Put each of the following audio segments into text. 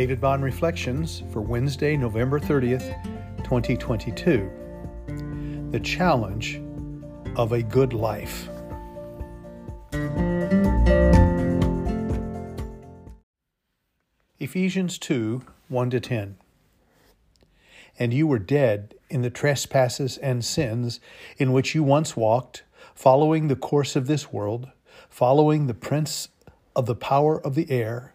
David Bond Reflections for Wednesday, November 30th, 2022. The Challenge of a Good Life. Ephesians 2 1 to 10. And you were dead in the trespasses and sins in which you once walked, following the course of this world, following the prince of the power of the air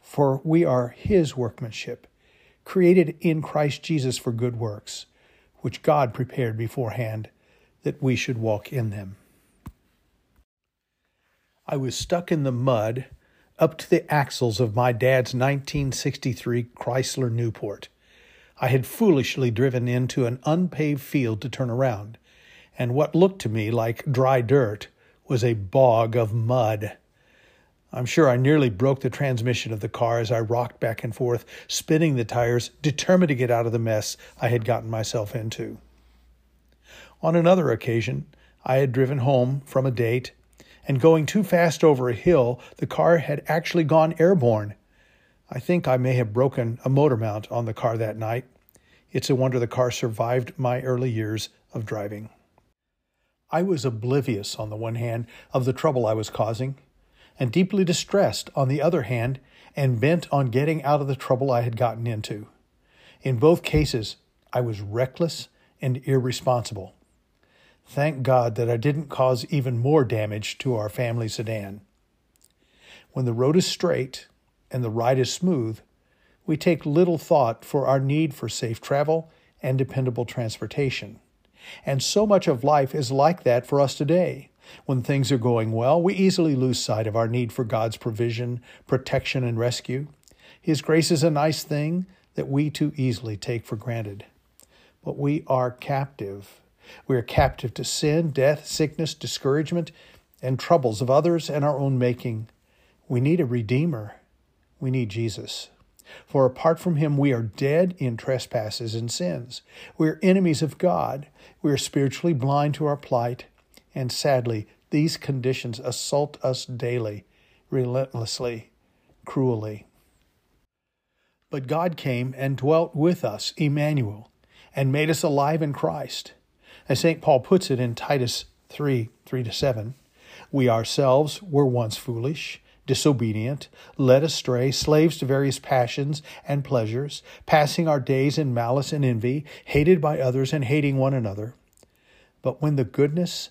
For we are his workmanship, created in Christ Jesus for good works, which God prepared beforehand that we should walk in them. I was stuck in the mud up to the axles of my dad's 1963 Chrysler Newport. I had foolishly driven into an unpaved field to turn around, and what looked to me like dry dirt was a bog of mud. I'm sure I nearly broke the transmission of the car as I rocked back and forth, spinning the tires, determined to get out of the mess I had gotten myself into. On another occasion, I had driven home from a date, and going too fast over a hill, the car had actually gone airborne. I think I may have broken a motor mount on the car that night. It's a wonder the car survived my early years of driving. I was oblivious, on the one hand, of the trouble I was causing and deeply distressed, on the other hand, and bent on getting out of the trouble I had gotten into. In both cases, I was reckless and irresponsible. Thank God that I didn't cause even more damage to our family sedan. When the road is straight and the ride is smooth, we take little thought for our need for safe travel and dependable transportation. And so much of life is like that for us today. When things are going well, we easily lose sight of our need for God's provision, protection, and rescue. His grace is a nice thing that we too easily take for granted. But we are captive. We are captive to sin, death, sickness, discouragement, and troubles of others and our own making. We need a Redeemer. We need Jesus. For apart from him, we are dead in trespasses and sins. We are enemies of God. We are spiritually blind to our plight. And sadly, these conditions assault us daily, relentlessly, cruelly. But God came and dwelt with us, Emmanuel, and made us alive in Christ. As St. Paul puts it in Titus 3 3 to 7, we ourselves were once foolish, disobedient, led astray, slaves to various passions and pleasures, passing our days in malice and envy, hated by others and hating one another. But when the goodness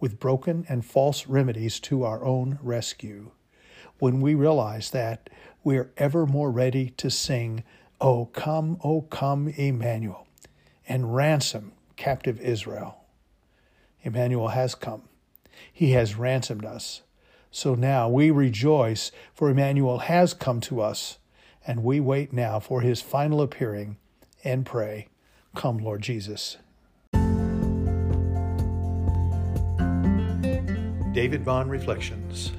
with broken and false remedies to our own rescue. When we realize that, we are ever more ready to sing, O come, O come, Emmanuel, and ransom captive Israel. Emmanuel has come. He has ransomed us. So now we rejoice, for Emmanuel has come to us, and we wait now for his final appearing and pray, Come, Lord Jesus. David Bond Reflections.